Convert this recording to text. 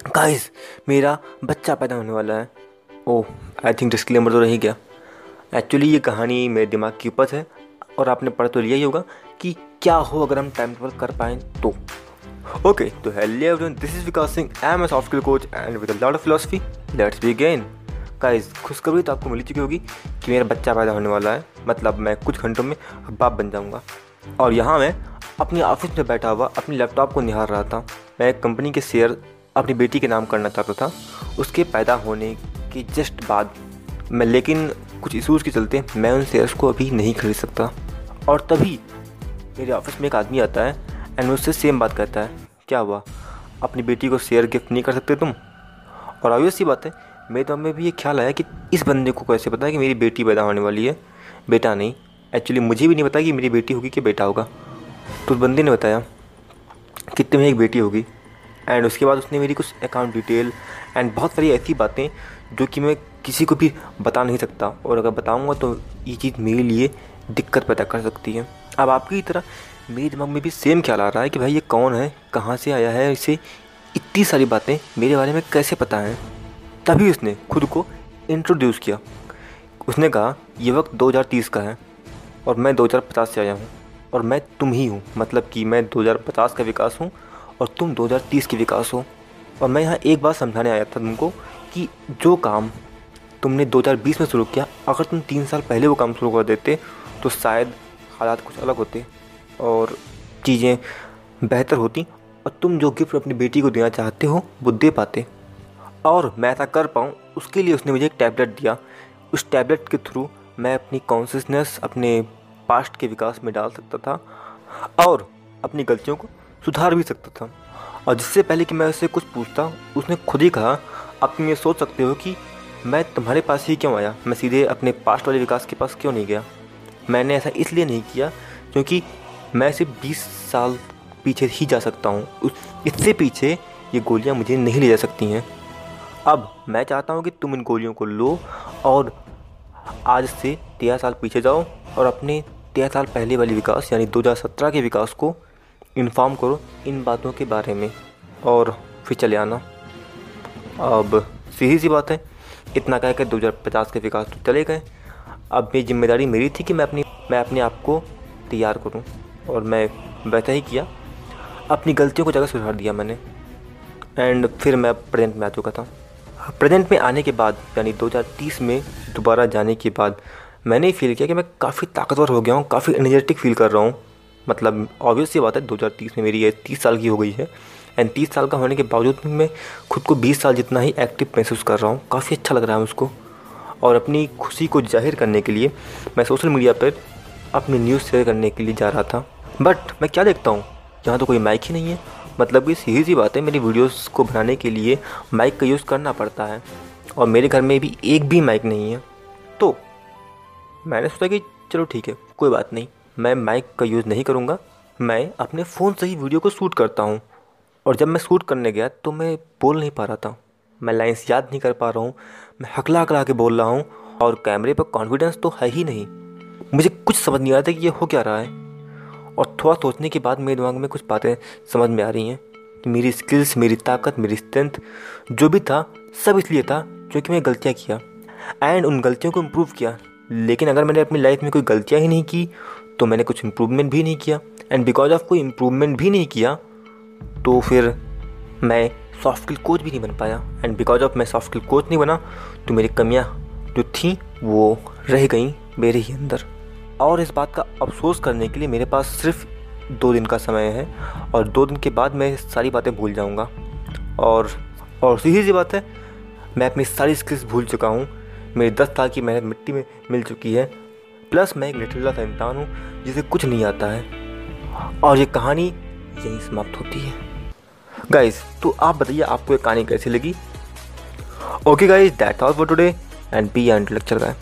Guys मेरा बच्चा पैदा होने वाला है। ओह आई थिंक डिस्क्लेमर तो रही गया। एक्चुअली ये कहानी मेरे दिमाग की उपज है, और आपने पढ़ तो लिया ही होगा कि क्या हो अगर हम टाइम टेबल कर पाएँ तो। ओके तो hello everyone this is Vikas Singh I am a soft skill coach and with lot of philosophy let's begin guys खुशखबरी तो आपको मिली चुकी होगी कि मेरा बच्चा पैदा होने वाला है। मतलब मैं कुछ घंटों में बाप बन जाऊँगा। और यहाँ मैं अपनी ऑफ़िस में बैठा हुआ, अपने लैपटॉप को निहार रहा था। मैं एक कंपनी के शेयर अपनी बेटी के नाम करना चाहता था। उसके पैदा होने के जस्ट बाद मैं, लेकिन कुछ इशूज़ के चलते मैं उन शेयर्स को अभी नहीं खरीद सकता। और तभी मेरे ऑफ़िस में एक आदमी आता है एंड उससे सेम बात कहता है। क्या हुआ? अपनी बेटी को शेयर गिफ्ट नहीं कर सकते तुम? और ऑब्वियस सी बात है, मेरे दिमाग में भी ये ख्याल आया कि इस बंदे को कैसे पता है कि मेरी बेटी पैदा होने वाली है? बेटा नहीं एक्चुअली मुझे भी नहीं पता कि मेरी बेटी होगी कि बेटा होगा। तो उस बंदे ने बताया कि तुम्हें एक बेटी होगी। एंड उसके बाद उसने मेरी कुछ अकाउंट डिटेल एंड बहुत सारी ऐसी बातें जो कि मैं किसी को भी बता नहीं सकता। और अगर बताऊँगा तो ये चीज़ मेरे लिए दिक्कत पैदा कर सकती है। अब आपकी तरह मेरे दिमाग में भी सेम ख्याल आ रहा है कि भाई ये कौन है? कहाँ से आया है? इसे इतनी सारी बातें मेरे बारे में कैसे पता है? तभी उसने खुद को इंट्रोड्यूस किया। उसने कहा, ये वक्त 2030 का है और मैं 2050 से आया हूँ और मैं तुम ही हूँ। मतलब कि मैं 2050 का विकास हूँ और तुम 2030 के विकास हो। और मैं यहाँ एक बात समझाने आया था तुमको कि जो काम तुमने 2020 में शुरू किया, अगर तुम तीन साल पहले वो काम शुरू कर देते तो शायद हालात कुछ अलग होते और चीज़ें बेहतर होती और तुम जो गिफ्ट अपनी बेटी को देना चाहते हो, वो दे पाते। और मैं ऐसा कर पाऊँ, उसके लिए उसने मुझे एक टैबलेट दिया। उस टैबलेट के थ्रू मैं अपनी कॉन्सियसनेस अपने पास्ट के विकास में डाल सकता था और अपनी गलतियों को सुधार भी सकता था। और जिससे पहले कि मैं उससे कुछ पूछता, उसने खुद ही कहा, आप तुम ये सोच सकते हो कि मैं तुम्हारे पास ही क्यों आया? मैं सीधे अपने पास्ट वाले विकास के पास क्यों नहीं गया? मैंने ऐसा इसलिए नहीं किया क्योंकि मैं सिर्फ़ बीस साल पीछे ही जा सकता हूँ। इससे पीछे ये गोलियाँ मुझे नहीं ले जा सकती हैं। अब मैं चाहता हूँ कि तुम इन गोलियों को लो और आज से तेरह साल पीछे जाओ और अपने तेरह साल पहले वाले विकास, यानी 2017 के विकास को इन्फॉर्म करो इन बातों के बारे में और फिर चले आना। अब सीधी सी बात है, इतना कह कर दो के विकास तो चले गए। अब ये ज़िम्मेदारी मेरी थी कि मैं अपनी, मैं अपने आप को तैयार करूँ और मैं वैसा ही किया। अपनी गलतियों को जगह सुधार दिया मैंने। एंड फिर मैं प्रेजेंट में आ चुका था। प्रेजेंट में आने के बाद, यानी 2030 में दोबारा जाने के बाद, मैंने फील किया कि मैं काफ़ी ताकतवर हो गया हूँ, काफ़ी एनर्जेटिक फील कर रहा हूँ। मतलब ऑब्वियस सी बात है 2030 में मेरी एज तीस साल की हो गई है। एंड तीस साल का होने के बावजूद भी मैं खुद को बीस साल जितना ही एक्टिव महसूस कर रहा हूँ, काफ़ी अच्छा लग रहा है उसको और अपनी खुशी को ज़ाहिर करने के लिए मैं सोशल मीडिया पर अपनी न्यूज़ शेयर करने के लिए जा रहा था। बट मैं क्या देखता हूँ? यहाँ तो कोई माइक ही नहीं है। मतलब कि सीधी सी बात है, मेरी वीडियोस को बनाने के लिए माइक का यूज़ करना पड़ता है। और मेरे घर में भी एक भी माइक नहीं है। तो मैंने सोचा कि चलो ठीक है, कोई बात नहीं। मैं माइक का यूज़ नहीं करूँगा। मैं अपने फ़ोन से ही वीडियो को शूट करता हूँ। और जब मैं शूट करने गया तो मैं बोल नहीं पा रहा था। मैं लाइन्स याद नहीं कर पा रहा हूँ। मैं हकला हकला के बोल रहा हूँ। और कैमरे पर कॉन्फिडेंस तो है ही नहीं। मुझे कुछ समझ नहीं आ रहा था कि ये हो क्या रहा है। और थोड़ा सोचने के बाद मेरे दिमाग में कुछ बातें समझ में आ रही हैं। कि मेरी स्किल्स मेरी ताकत, मेरी स्ट्रेंथ जो भी था, सब इसलिए था क्योंकि मैं गलतियाँ किया। एंड उन गलतियों को इम्प्रूव किया। लेकिन अगर मैंने अपनी लाइफ में कोई गलतियाँ ही नहीं की तो मैंने कुछ इम्प्रूवमेंट भी नहीं किया। एंड बिकॉज़ ऑफ़ कोई इम्प्रूवमेंट भी नहीं किया तो फिर मैं सॉफ्ट स्किल कोच भी नहीं बन पाया। एंड बिकॉज़ ऑफ़ मैं सॉफ्ट स्किल कोच नहीं बना तो मेरी कमियाँ जो थी, वो रह गई मेरे ही अंदर। और इस बात का अफसोस करने के लिए मेरे पास सिर्फ़ दो दिन का समय है, और दो दिन के बाद मैं सारी बातें भूल जाऊँगा। और और सीधी सी बात है, मैं अपनी सारी स्किल्स भूल चुका हूँ। मेरी दस साल की मेहनत मिट्टी में मिल चुकी है प्लस मैं एक लिटरला सा इंसान हूँ, जिसे कुछ नहीं आता है। और ये कहानी यहीं समाप्त होती है। गाइज़ तो आप बताइए, आपको ये कहानी कैसी लगी? Okay guys that all for today and be and lecture guy